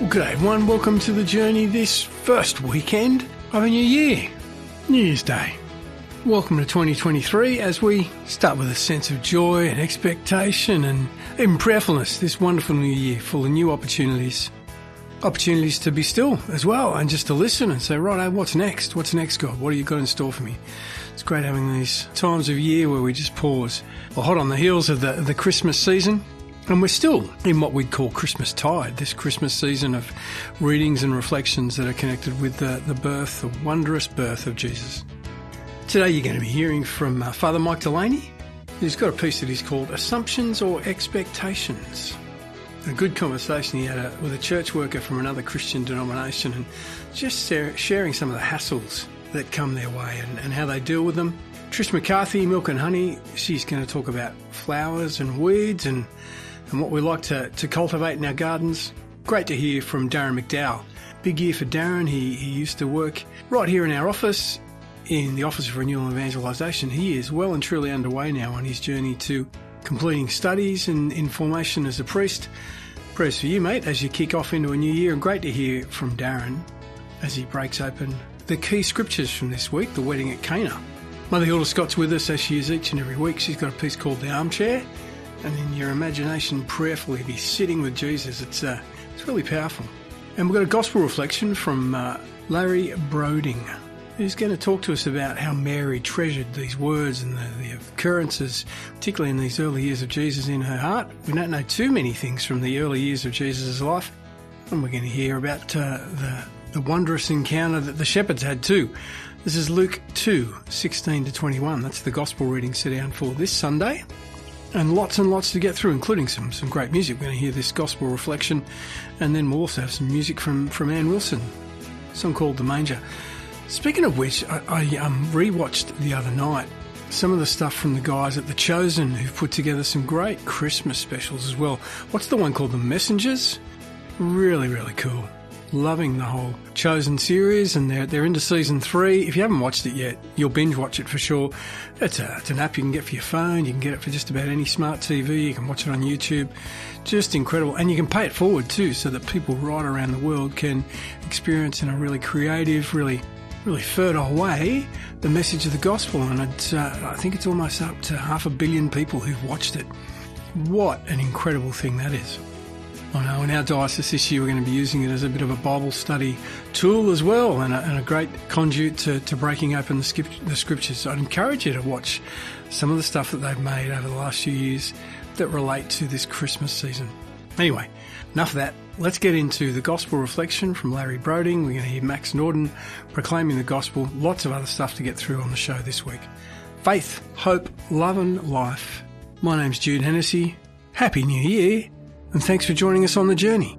Well, g'day everyone. Welcome to the journey this first weekend of a new year, New Year's Day. Welcome to 2023 as we start with a sense of joy and expectation and even prayerfulness this wonderful new year full of new opportunities. Opportunities to be still as well and just to listen and say, right, what's next? What's next, God? What have you got in store for me? It's great having these times of year where we just pause. We're hot on the heels of the, the Christmas season, and we're still in what we'd call Christmas tide, this Christmas season of readings and reflections that are connected with the, the birth, the wondrous birth of Jesus. Today you're going to be hearing from uh, Father Mike Delaney, who's got a piece that he's called Assumptions or Expectations. A good conversation he had a, with a church worker from another Christian denomination and just sharing some of the hassles that come their way and, and how they deal with them. Trish McCarthy, Milk and Honey, she's going to talk about flowers and weeds and and what we like to, to cultivate in our gardens. Great to hear from Darren McDowell. Big year for Darren. He, he used to work right here in our office, in the Office of Renewal and Evangelisation. He is well and truly underway now on his journey to completing studies and in formation as a priest. Prayers for you, mate, as you kick off into a new year. And great to hear from Darren as he breaks open the key scriptures from this week, the wedding at Cana. Mother Hilda Scott's with us as she is each and every week. She's got a piece called The Armchair and in your imagination prayerfully be sitting with Jesus. It's, uh, it's really powerful. And we've got a gospel reflection from uh, Larry Broding, who's going to talk to us about how Mary treasured these words and the, the, occurrences, particularly in these early years of Jesus in her heart. We don't know too many things from the early years of Jesus' life, and we're going to hear about uh, the, the wondrous encounter that the shepherds had too. This is Luke 2, 16 to 21. That's the gospel reading set down for this Sunday and lots and lots to get through, including some, some great music. We're going to hear this gospel reflection, and then we'll also have some music from, from Ann Wilson, song called The Manger. Speaking of which, I, I um, rewatched the other night some of the stuff from the guys at The Chosen who've put together some great Christmas specials as well. What's the one called The Messengers? Really, really cool loving the whole Chosen series, and they're they're into season three. If you haven't watched it yet, you'll binge watch it for sure. It's a it's an app you can get for your phone. You can get it for just about any smart TV. You can watch it on YouTube. Just incredible, and you can pay it forward too, so that people right around the world can experience in a really creative, really really fertile way the message of the gospel. And it's, uh, I think it's almost up to half a billion people who've watched it. What an incredible thing that is. I know in our diocese this year we're going to be using it as a bit of a Bible study tool as well and a, and a great conduit to, to breaking open the, skip, the scriptures. I'd encourage you to watch some of the stuff that they've made over the last few years that relate to this Christmas season. Anyway, enough of that. Let's get into the gospel reflection from Larry Broding. We're going to hear Max Norden proclaiming the gospel. Lots of other stuff to get through on the show this week. Faith, hope, love and life. My name's Jude Hennessy. Happy New Year and thanks for joining us on the journey.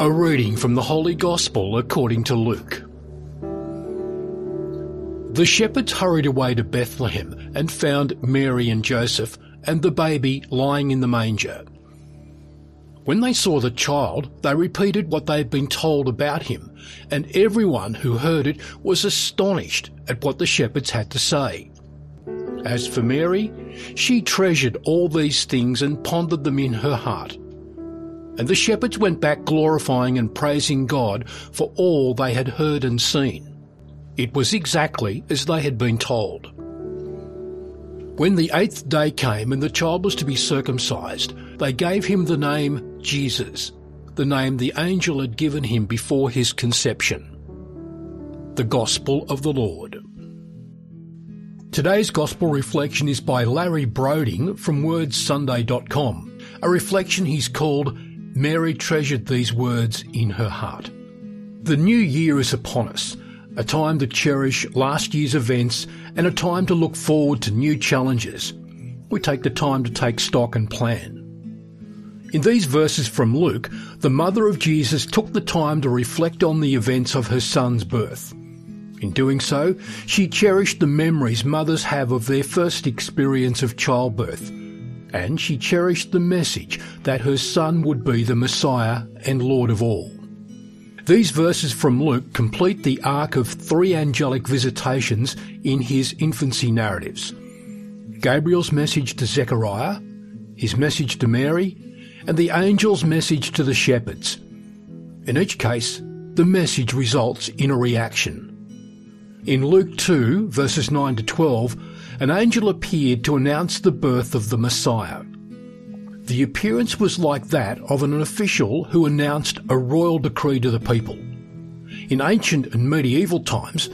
A reading from the Holy Gospel according to Luke. The shepherds hurried away to Bethlehem and found Mary and Joseph and the baby lying in the manger. When they saw the child, they repeated what they had been told about him, and everyone who heard it was astonished at what the shepherds had to say. As for Mary, she treasured all these things and pondered them in her heart. And the shepherds went back glorifying and praising God for all they had heard and seen. It was exactly as they had been told. When the eighth day came and the child was to be circumcised, they gave him the name Jesus, the name the angel had given him before his conception. The Gospel of the Lord. Today's Gospel reflection is by Larry Broding from WordsSunday.com, a reflection he's called Mary Treasured These Words in Her Heart. The new year is upon us, a time to cherish last year's events and a time to look forward to new challenges. We take the time to take stock and plan. In these verses from Luke, the mother of Jesus took the time to reflect on the events of her son's birth. In doing so, she cherished the memories mothers have of their first experience of childbirth, and she cherished the message that her son would be the Messiah and Lord of all. These verses from Luke complete the arc of three angelic visitations in his infancy narratives. Gabriel's message to Zechariah, his message to Mary, and the angel's message to the shepherds. In each case, the message results in a reaction. In Luke 2, verses 9 to 12, an angel appeared to announce the birth of the Messiah. The appearance was like that of an official who announced a royal decree to the people. In ancient and medieval times,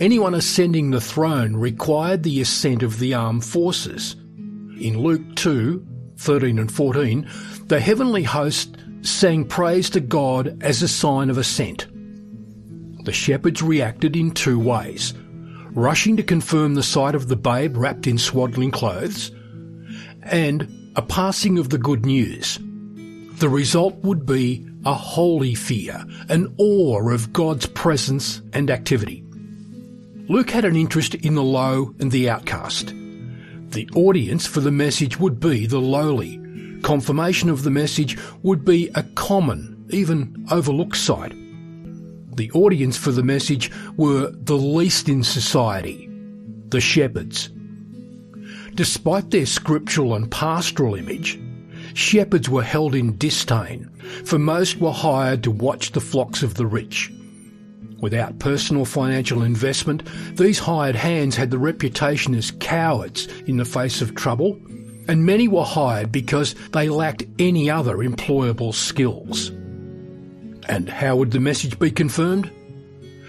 anyone ascending the throne required the assent of the armed forces. In Luke 2, 13 and 14, the heavenly host sang praise to God as a sign of assent. The shepherds reacted in two ways rushing to confirm the sight of the babe wrapped in swaddling clothes, and a passing of the good news. The result would be a holy fear, an awe of God's presence and activity. Luke had an interest in the low and the outcast. The audience for the message would be the lowly. Confirmation of the message would be a common, even overlooked sight. The audience for the message were the least in society, the shepherds. Despite their scriptural and pastoral image, shepherds were held in disdain, for most were hired to watch the flocks of the rich. Without personal financial investment, these hired hands had the reputation as cowards in the face of trouble, and many were hired because they lacked any other employable skills. And how would the message be confirmed?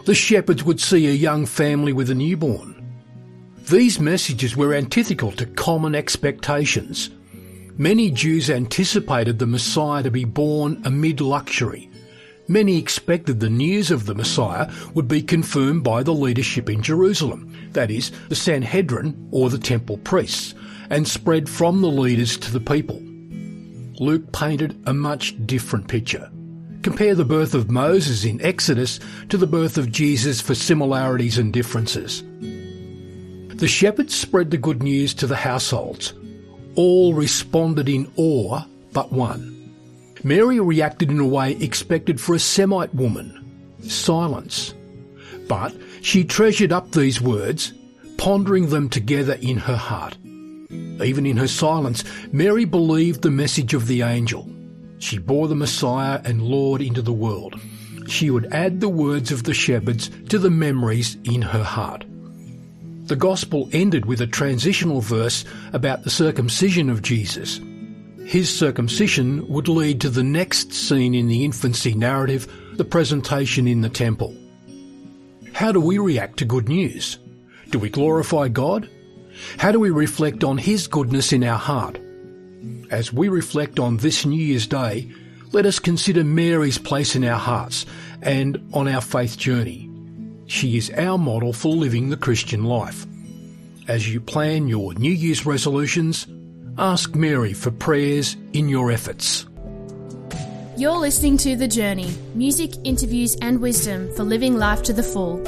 The shepherds would see a young family with a newborn. These messages were antithetical to common expectations. Many Jews anticipated the Messiah to be born amid luxury. Many expected the news of the Messiah would be confirmed by the leadership in Jerusalem, that is, the Sanhedrin or the temple priests, and spread from the leaders to the people. Luke painted a much different picture. Compare the birth of Moses in Exodus to the birth of Jesus for similarities and differences. The shepherds spread the good news to the households. All responded in awe but one. Mary reacted in a way expected for a Semite woman silence. But she treasured up these words, pondering them together in her heart. Even in her silence, Mary believed the message of the angel. She bore the Messiah and Lord into the world. She would add the words of the shepherds to the memories in her heart. The Gospel ended with a transitional verse about the circumcision of Jesus. His circumcision would lead to the next scene in the infancy narrative, the presentation in the temple. How do we react to good news? Do we glorify God? How do we reflect on His goodness in our heart? As we reflect on this New Year's Day, let us consider Mary's place in our hearts and on our faith journey. She is our model for living the Christian life. As you plan your New Year's resolutions, ask Mary for prayers in your efforts. You're listening to The Journey music, interviews, and wisdom for living life to the full.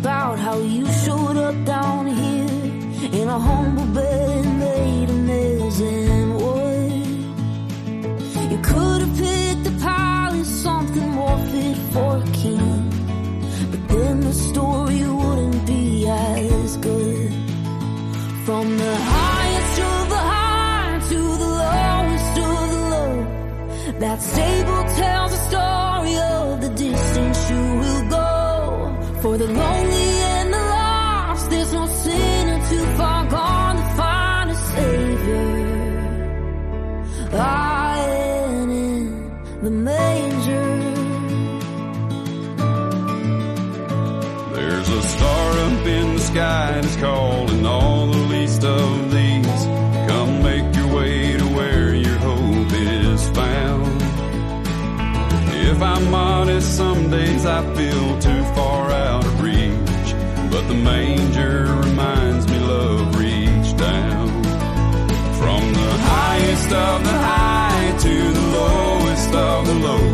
About how you showed up down here in a humble bed I feel too far out of reach. But the manger reminds me love reached down. From the highest of the high to the lowest of the low.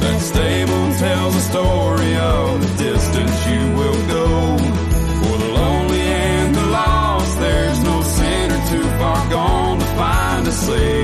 That stable tells a story of the distance you will go. For the lonely and the lost, there's no sinner too far gone to find a savior.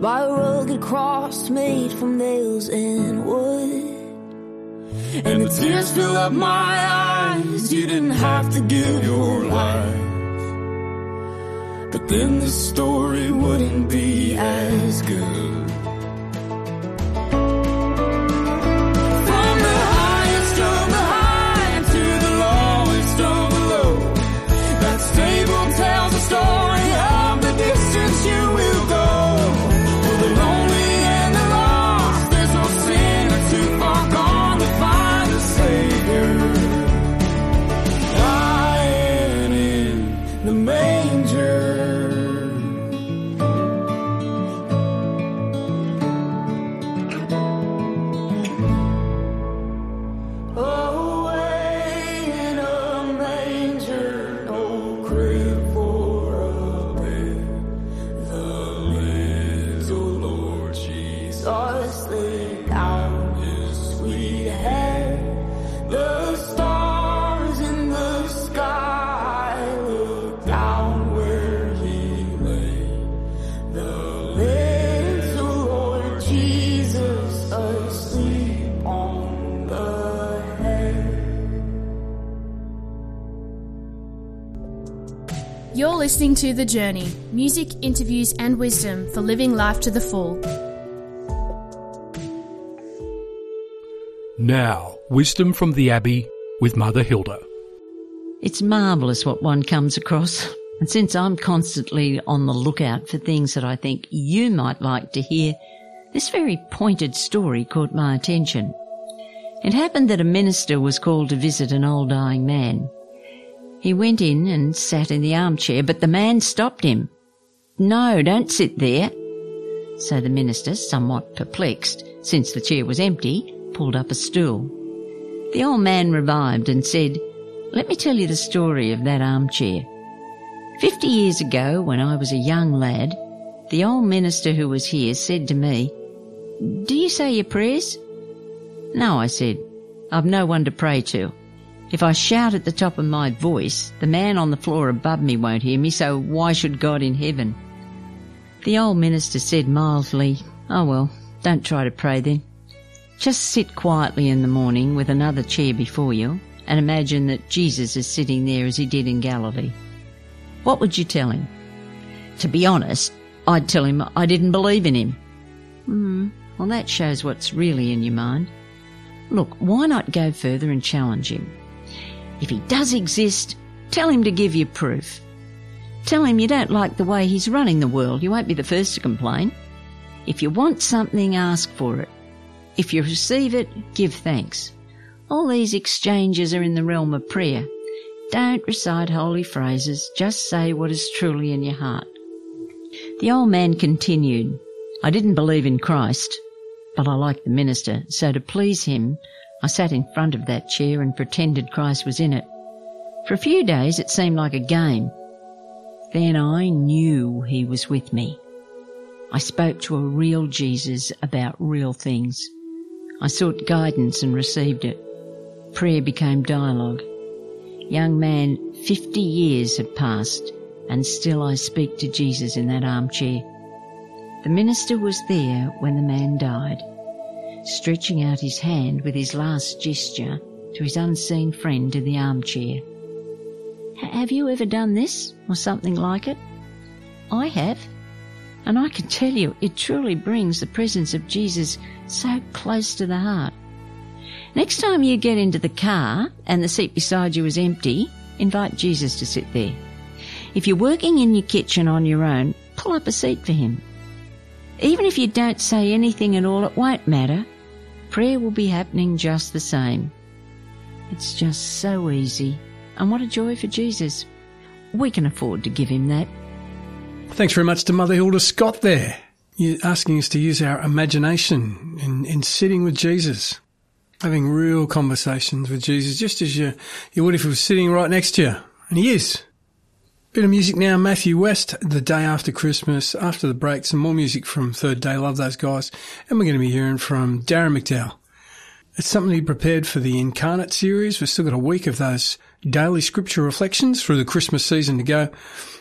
By a rugged cross made from nails and wood. And the tears fill up my eyes. You didn't have to give your life. But then the story wouldn't be as good. Listening to The Journey music, interviews, and wisdom for living life to the full. Now, wisdom from the Abbey with Mother Hilda. It's marvellous what one comes across. And since I'm constantly on the lookout for things that I think you might like to hear, this very pointed story caught my attention. It happened that a minister was called to visit an old dying man. He went in and sat in the armchair, but the man stopped him. No, don't sit there. So the minister, somewhat perplexed, since the chair was empty, pulled up a stool. The old man revived and said, Let me tell you the story of that armchair. Fifty years ago, when I was a young lad, the old minister who was here said to me, Do you say your prayers? No, I said. I've no one to pray to. If I shout at the top of my voice, the man on the floor above me won't hear me, so why should God in heaven? The old minister said mildly, Oh well, don't try to pray then. Just sit quietly in the morning with another chair before you and imagine that Jesus is sitting there as he did in Galilee. What would you tell him? To be honest, I'd tell him I didn't believe in him. Hmm, well that shows what's really in your mind. Look, why not go further and challenge him? If he does exist, tell him to give you proof. Tell him you don't like the way he's running the world. You won't be the first to complain. If you want something, ask for it. If you receive it, give thanks. All these exchanges are in the realm of prayer. Don't recite holy phrases, just say what is truly in your heart. The old man continued, I didn't believe in Christ, but I liked the minister, so to please him, I sat in front of that chair and pretended Christ was in it. For a few days it seemed like a game. Then I knew he was with me. I spoke to a real Jesus about real things. I sought guidance and received it. Prayer became dialogue. Young man, 50 years have passed and still I speak to Jesus in that armchair. The minister was there when the man died, stretching out his hand with his last gesture to his unseen friend in the armchair. Have you ever done this or something like it? I have. And I can tell you, it truly brings the presence of Jesus so close to the heart. Next time you get into the car and the seat beside you is empty, invite Jesus to sit there. If you're working in your kitchen on your own, pull up a seat for him. Even if you don't say anything at all, it won't matter. Prayer will be happening just the same. It's just so easy. And what a joy for Jesus. we can afford to give him that. Thanks very much to Mother Hilda Scott there. You're asking us to use our imagination in, in sitting with Jesus, having real conversations with Jesus, just as you, you would if he was sitting right next to you. And he is. Bit of music now, Matthew West, The Day After Christmas. After the break, some more music from Third Day. Love those guys. And we're going to be hearing from Darren McDowell. It's something he prepared for the Incarnate series. We've still got a week of those daily scripture reflections through the Christmas season to go.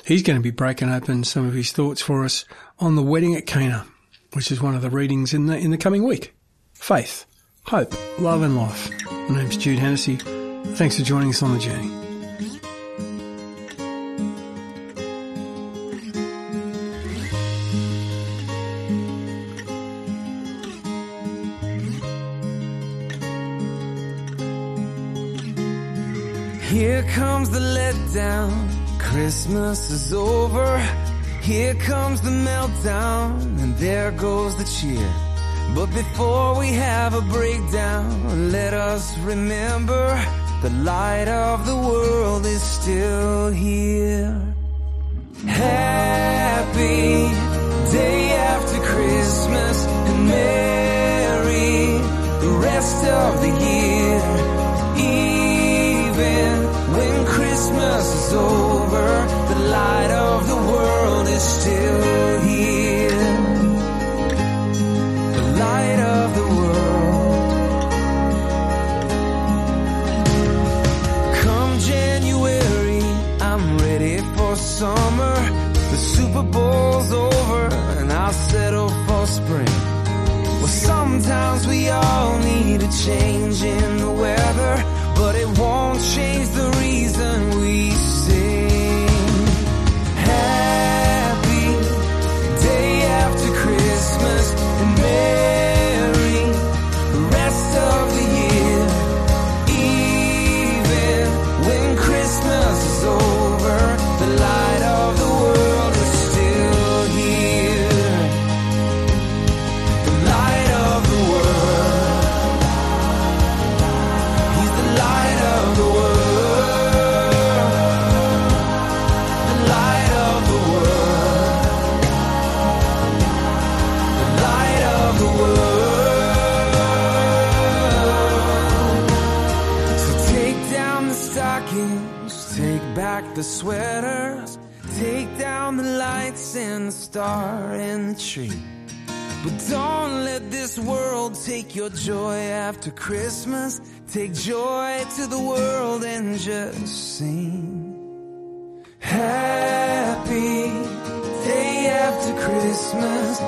He's going to be breaking open some of his thoughts for us on the wedding at Cana, which is one of the readings in the in the coming week. Faith, hope, love, and life. My name's Jude Hennessy. Thanks for joining us on the journey. Letdown. Christmas is over. Here comes the meltdown. And there goes the cheer. But before we have a breakdown, let us remember the light of the world is still here. Happy day after Christmas and merry the rest of the year. Over, the light of the world is still here. The light of the world. Come January, I'm ready for summer. The Super Bowl's over, and I'll settle for spring. Well, sometimes we all need a change in the sweaters, take down the lights and the star in the tree. But don't let this world take your joy after Christmas. Take joy to the world and just sing. Happy day after Christmas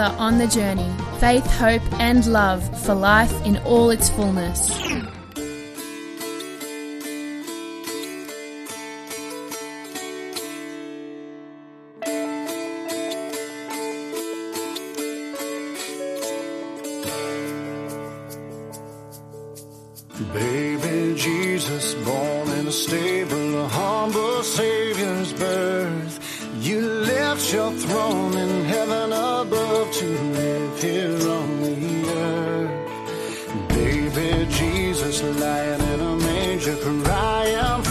On the journey, faith, hope, and love for life in all its fullness. Baby Jesus, born in a stable, a humble Savior's birth. You left your throne in heaven to live here on the earth. Baby Jesus, lying in a manger, crying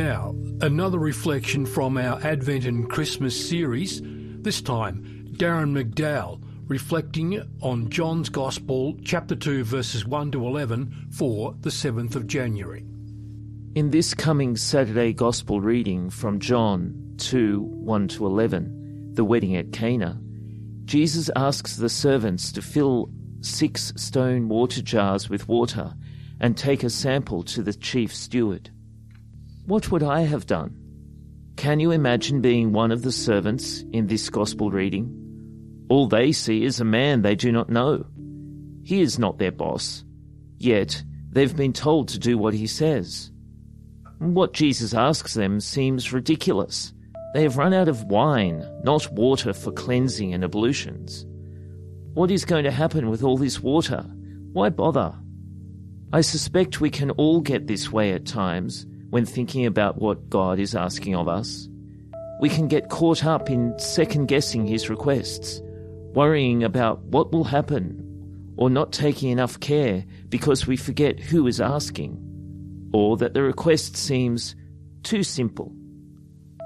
Now, another reflection from our Advent and Christmas series, this time Darren McDowell reflecting on John's Gospel, chapter 2, verses 1 to 11 for the 7th of January. In this coming Saturday Gospel reading from John 2 1 to 11, the wedding at Cana, Jesus asks the servants to fill six stone water jars with water and take a sample to the chief steward. What would I have done? Can you imagine being one of the servants in this Gospel reading? All they see is a man they do not know. He is not their boss, yet they've been told to do what he says. What Jesus asks them seems ridiculous. They have run out of wine, not water for cleansing and ablutions. What is going to happen with all this water? Why bother? I suspect we can all get this way at times when thinking about what God is asking of us. We can get caught up in second guessing His requests, worrying about what will happen, or not taking enough care because we forget who is asking, or that the request seems too simple.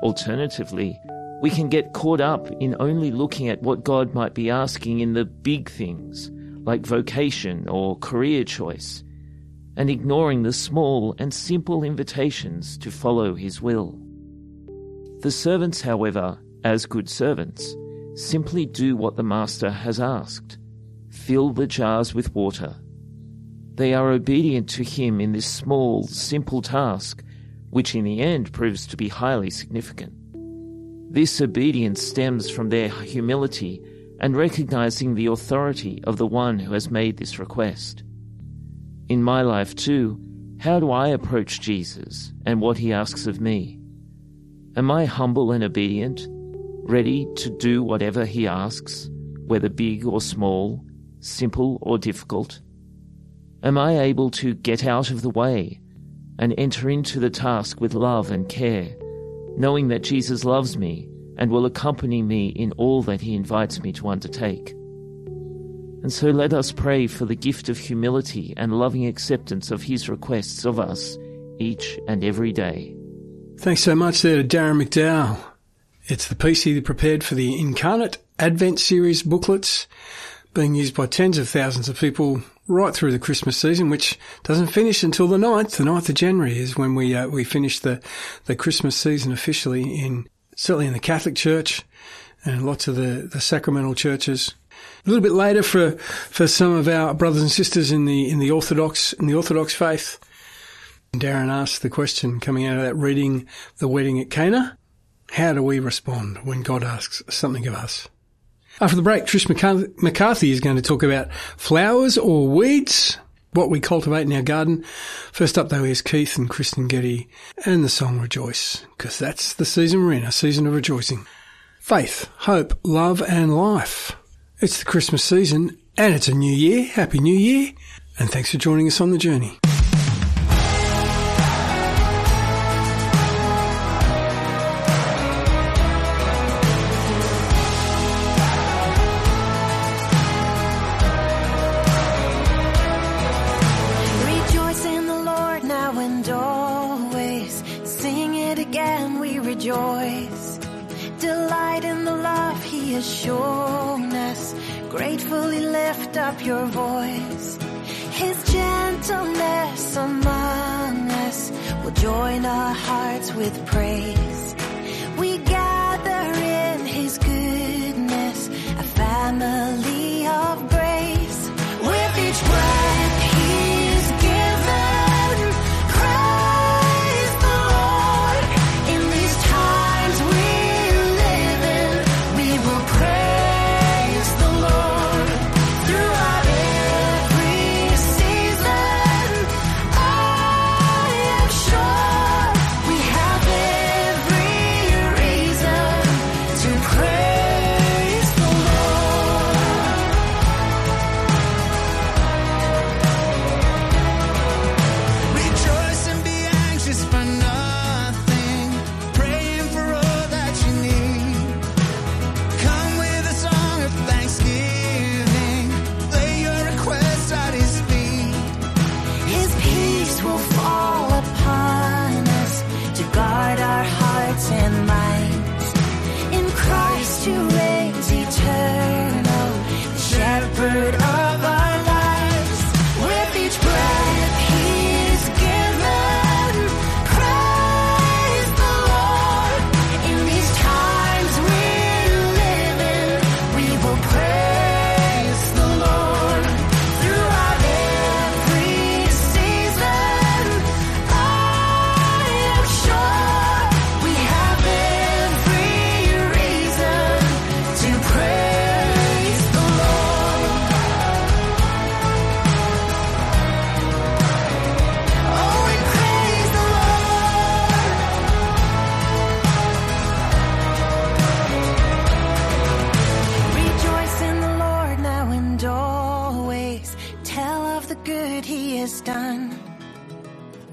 Alternatively, we can get caught up in only looking at what God might be asking in the big things, like vocation or career choice, and ignoring the small and simple invitations to follow His will. The servants, however, as good servants, simply do what the Master has asked fill the jars with water. They are obedient to Him in this small, simple task, which in the end proves to be highly significant. This obedience stems from their humility and recognizing the authority of the one who has made this request. In my life, too, how do I approach Jesus and what he asks of me? Am I humble and obedient, ready to do whatever he asks, whether big or small, simple or difficult? Am I able to get out of the way and enter into the task with love and care, knowing that Jesus loves me and will accompany me in all that he invites me to undertake? And so let us pray for the gift of humility and loving acceptance of his requests of us each and every day. Thanks so much there to Darren McDowell. It's the piece he prepared for the Incarnate Advent series booklets being used by tens of thousands of people right through the Christmas season, which doesn't finish until the 9th. The 9th of January is when we, uh, we finish the, the Christmas season officially in, certainly in the Catholic Church and lots of the, the sacramental churches. A little bit later for, for some of our brothers and sisters in the, in the Orthodox, in the Orthodox faith. Darren asked the question coming out of that reading, The Wedding at Cana. How do we respond when God asks something of us? After the break, Trish McCarthy is going to talk about flowers or weeds, what we cultivate in our garden. First up, though, is Keith and Kristyn Getty and the song Rejoice, because that's the season we're in, a season of rejoicing. Faith, hope, love, and life. It's the Christmas season, and it's a new year. Happy New Year, and thanks for joining us on the journey. Up your voice. His gentleness among us will join our hearts with praise.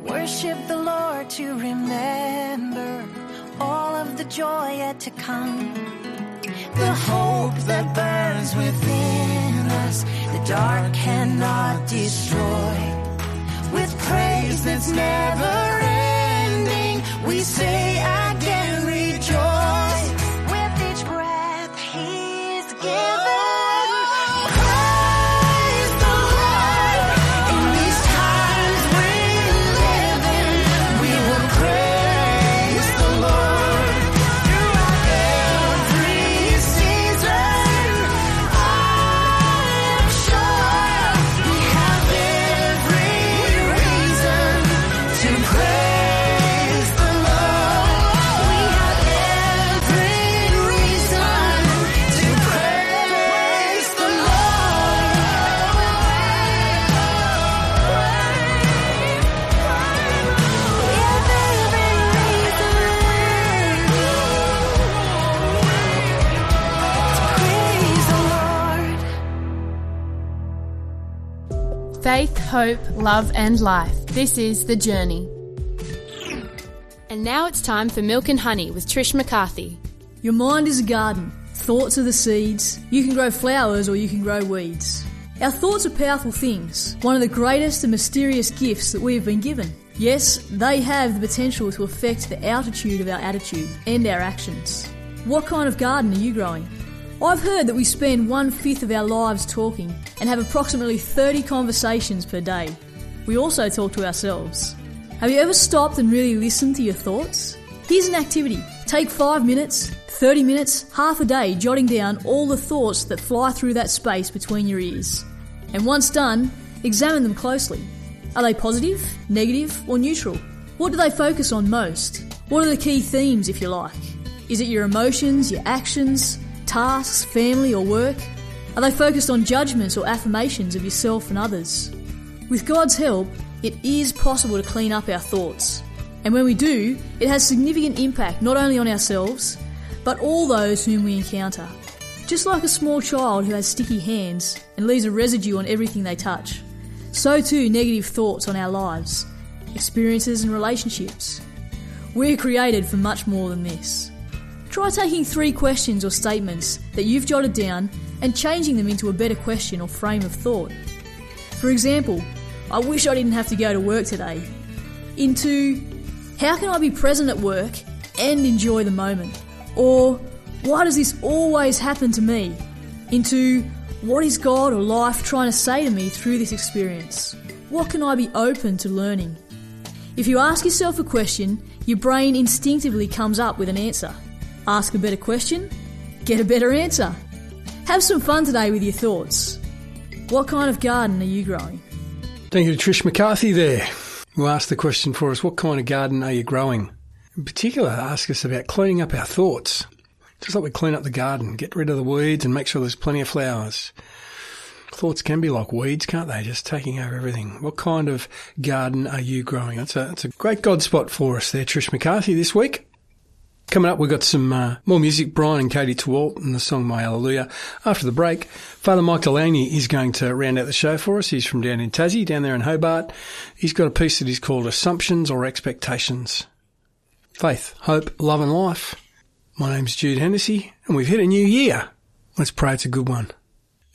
Worship the Lord to remember all of the joy yet to come. The hope that burns within us, the dark cannot destroy. With praise that's never ending, we say again, Faith, hope, love, and life. This is The Journey. And now it's time for Milk and Honey with Trish McCarthy. Your mind is a garden. Thoughts are the seeds. You can grow flowers or you can grow weeds. Our thoughts are powerful things, one of the greatest and mysterious gifts that we have been given. Yes, they have the potential to affect the altitude of our attitude and our actions. What kind of garden are you growing? I've heard that we spend one fifth of our lives talking and have approximately 30 conversations per day. We also talk to ourselves. Have you ever stopped and really listened to your thoughts? Here's an activity. Take five minutes, 30 minutes, half a day jotting down all the thoughts that fly through that space between your ears. And once done, examine them closely. Are they positive, negative, or neutral? What do they focus on most? What are the key themes, if you like? Is it your emotions, your actions, tasks, family, or work? Are they focused on judgments or affirmations of yourself and others? With God's help, it is possible to clean up our thoughts. And when we do, it has significant impact not only on ourselves, but all those whom we encounter. Just like a small child who has sticky hands and leaves a residue on everything they touch, so too negative thoughts on our lives, experiences, and relationships. We're created for much more than this. Try taking three questions or statements that you've jotted down and changing them into a better question or frame of thought. For example, I wish I didn't have to go to work today. Into, how can I be present at work and enjoy the moment? Or, why does this always happen to me? Into, what is God or life trying to say to me through this experience? What can I be open to learning? If you ask yourself a question, your brain instinctively comes up with an answer. Ask a better question, get a better answer. Have some fun today with your thoughts. What kind of garden are you growing? Thank you to Trish McCarthy there, who asked the question for us what kind of garden are you growing? In particular, ask us about cleaning up our thoughts. Just like we clean up the garden, get rid of the weeds and make sure there's plenty of flowers. Thoughts can be like weeds, can't they? Just taking over everything. What kind of garden are you growing? It's a, it's a great God spot for us there, Trish McCarthy, this week. Coming up, we've got some uh, more music. Bryan and Katie Torwalt and the song My Hallelujah. After the break, Father Mike Delaney is going to round out the show for us. He's from down in Tassie, down there in Hobart. He's got a piece that he's called Assumptions or Expectations. Faith, hope, love and life. My name's Jude Hennessy and we've hit a new year. Let's pray it's a good one.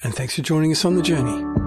And thanks for joining us on the journey.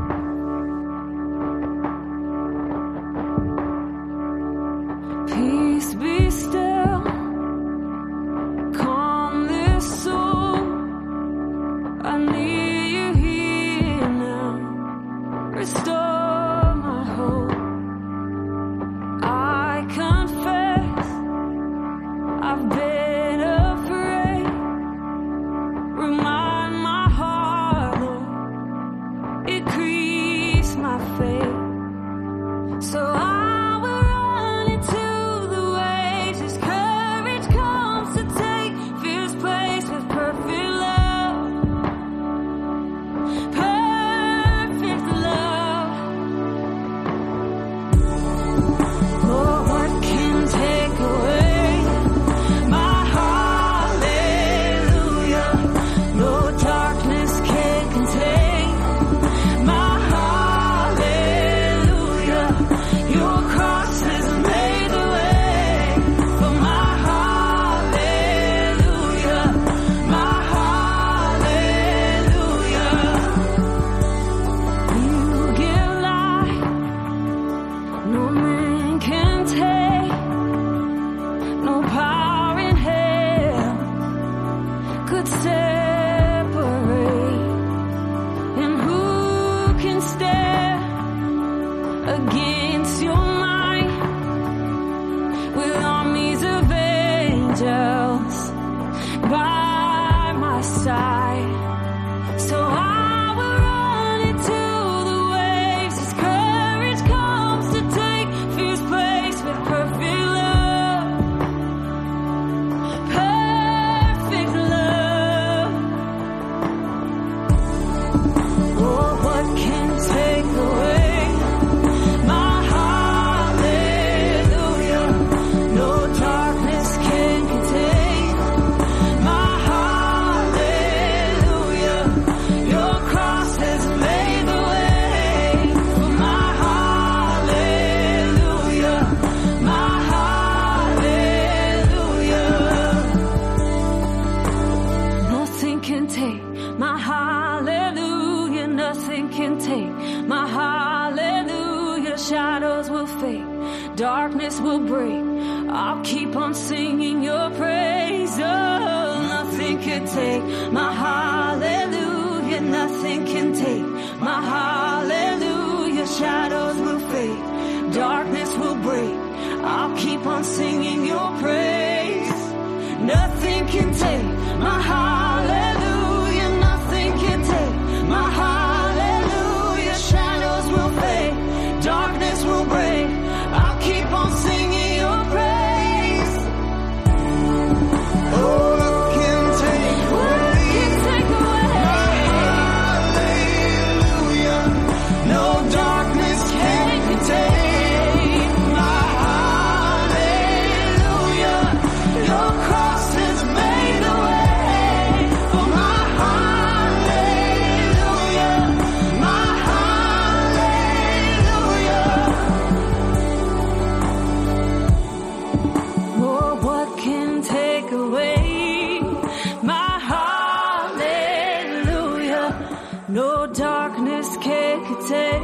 No darkness can take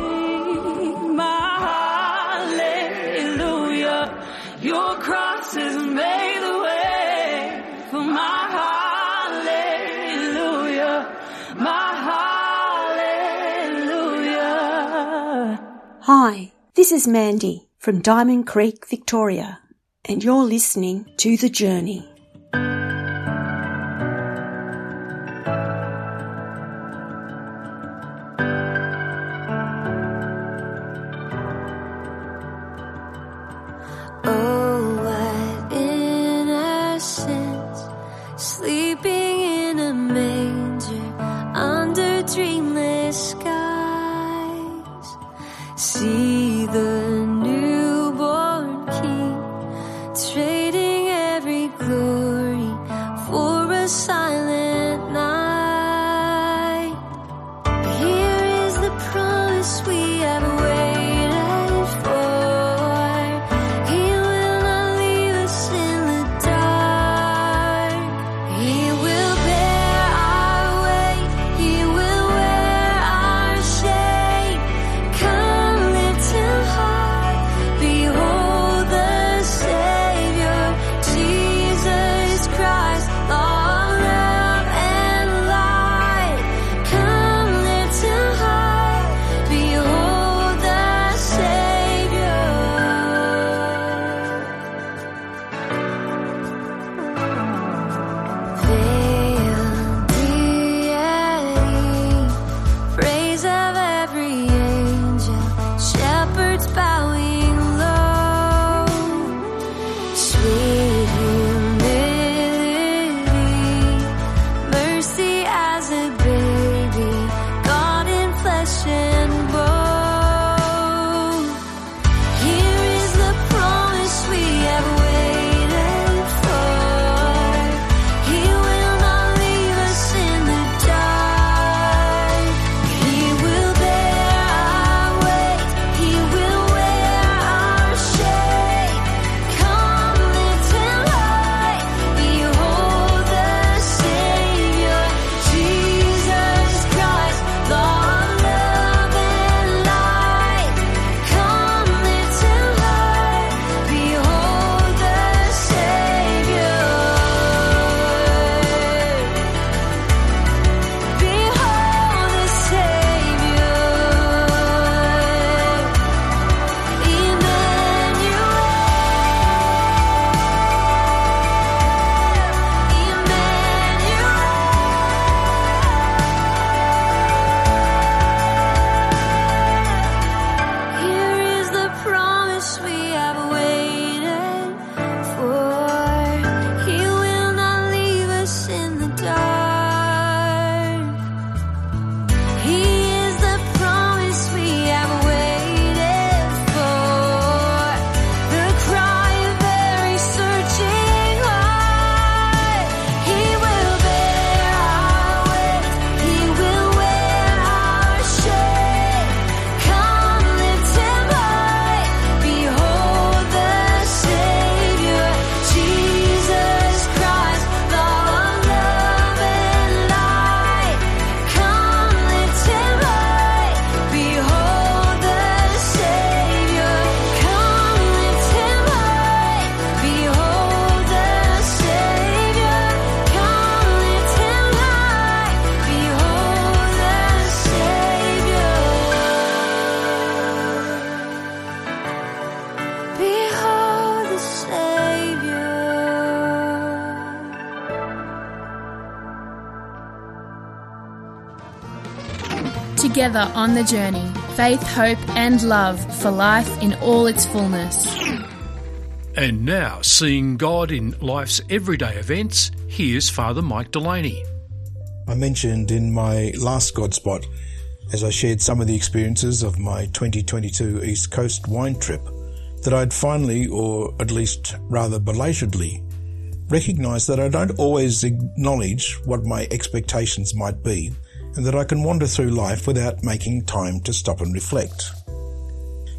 my hallelujah. Your cross has made the way for my hallelujah. My hallelujah. Hi, this is Mandy from Diamond Creek, Victoria, and you're listening to The Journey. Together on the journey faith, hope, and love for life in all its fullness. And now, seeing God in life's everyday events, here's Father Mike Delaney. I mentioned in my last God Spot, as I shared some of the experiences of my 2022 East Coast wine trip, that I'd finally, or at least rather belatedly, recognise that I don't always acknowledge what my expectations might be, and that I can wander through life without making time to stop and reflect.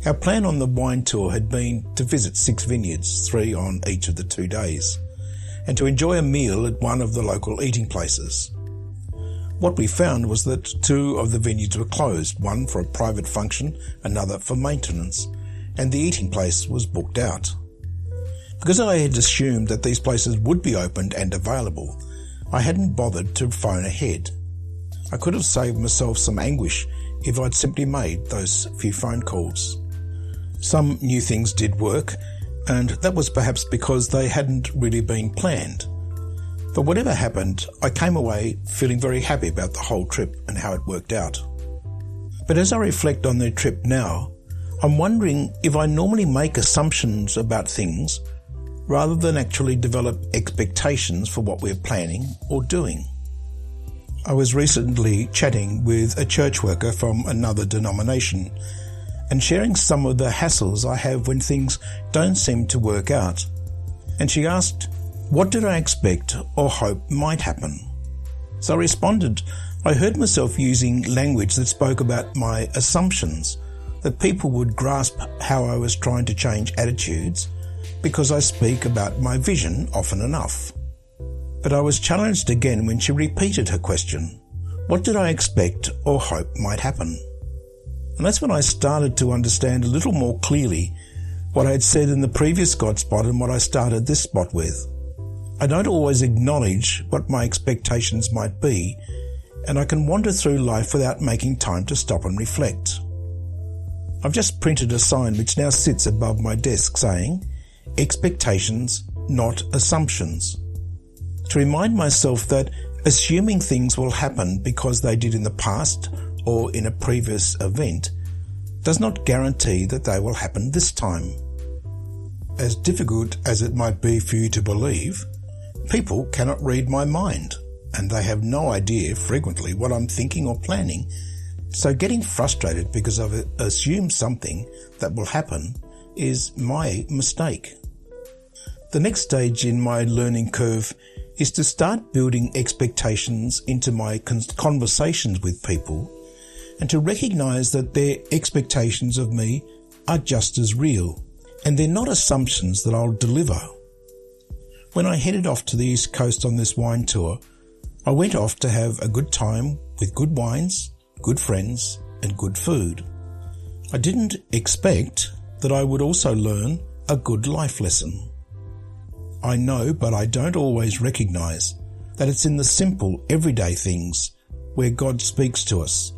Our plan on the wine tour had been to visit six vineyards, three on each of the two days, and to enjoy a meal at one of the local eating places. What we found was that two of the vineyards were closed, one for a private function, another for maintenance, and the eating place was booked out. Because I had assumed that these places would be opened and available, I hadn't bothered to phone ahead. I could have saved myself some anguish if I'd simply made those few phone calls. Some new things did work, and that was perhaps because they hadn't really been planned. But whatever happened, I came away feeling very happy about the whole trip and how it worked out. But as I reflect on the trip now, I'm wondering if I normally make assumptions about things rather than actually develop expectations for what we're planning or doing. I was recently chatting with a church worker from another denomination and sharing some of the hassles I have when things don't seem to work out. And she asked, what did I expect or hope might happen? So I responded, I heard myself using language that spoke about my assumptions that people would grasp how I was trying to change attitudes because I speak about my vision often enough. But I was challenged again when she repeated her question. What did I expect or hope might happen? And that's when I started to understand a little more clearly what I had said in the previous God spot and what I started this spot with. I don't always acknowledge what my expectations might be, and I can wander through life without making time to stop and reflect. I've just printed a sign which now sits above my desk saying, expectations, not assumptions. To remind myself that assuming things will happen because they did in the past or in a previous event does not guarantee that they will happen this time. As difficult as it might be for you to believe, people cannot read my mind and they have no idea frequently what I'm thinking or planning so getting frustrated because I've assumed something that will happen is my mistake. The next stage in my learning curve is to start building expectations into my conversations with people and to recognize that their expectations of me are just as real and they're not assumptions that I'll deliver. When I headed off to the East Coast on this wine tour, I went off to have a good time with good wines good friends, and good food. I didn't expect that I would also learn a good life lesson. I know, but I don't always recognize that it's in the simple, everyday things where God speaks to us,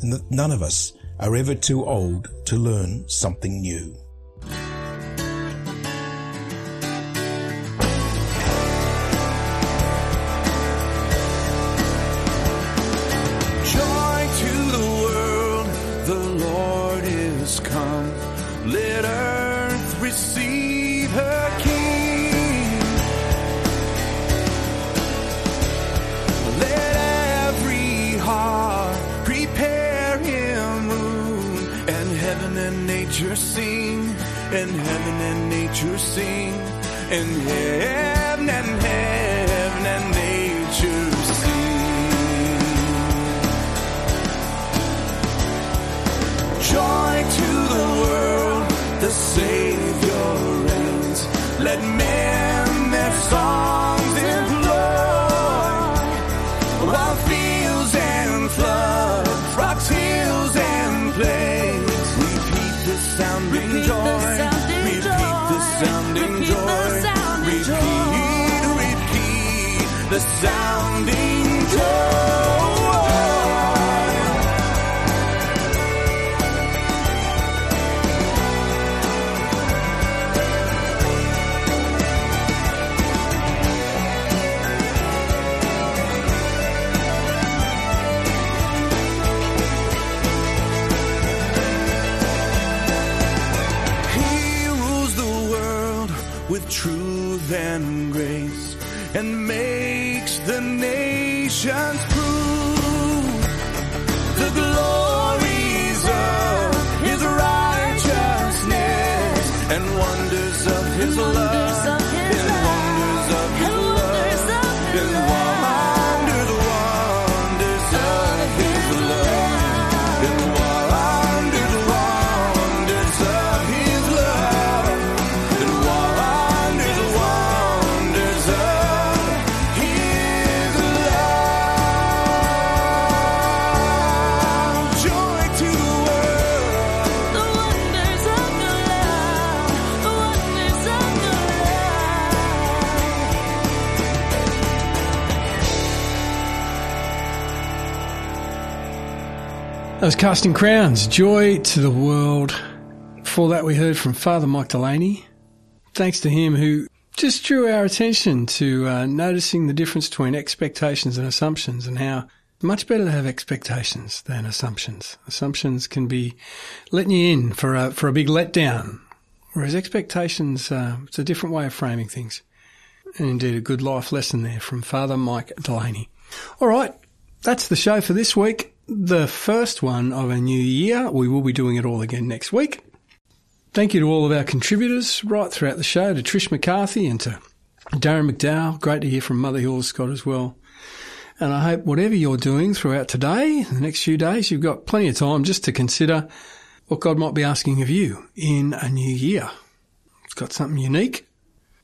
and that none of us are ever too old to learn something new. Sing, and heaven and makes the nations was Casting Crowns, Joy to the World. Before that, we heard from Father Mike Delaney. Thanks to him who just drew our attention to uh, noticing the difference between expectations and assumptions and how much better to have expectations than assumptions. Assumptions can be letting you in for a, for a big letdown, whereas expectations, uh, it's a different way of framing things. And indeed, a good life lesson there from Father Mike Delaney. All right, that's the show for this week. The first one of a new year. We will be doing it all again next week. Thank you to all of our contributors right throughout the show, to Trish McCarthy and to Darren McDowell. Great to hear from Mother Hilda Scott as well. And I hope whatever you're doing throughout today, the next few days, you've got plenty of time just to consider what God might be asking of you in a new year. It's got something unique,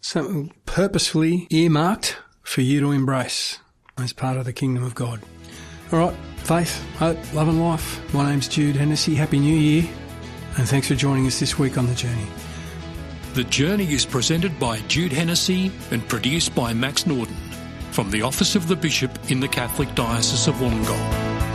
something purposefully earmarked for you to embrace as part of the kingdom of God. All right, faith, hope, love and life. My name's Jude Hennessy. Happy New Year. And thanks for joining us this week on The Journey. The Journey is presented by Jude Hennessy and produced by Max Norden from the Office of the Bishop in the Catholic Diocese of Wollongong.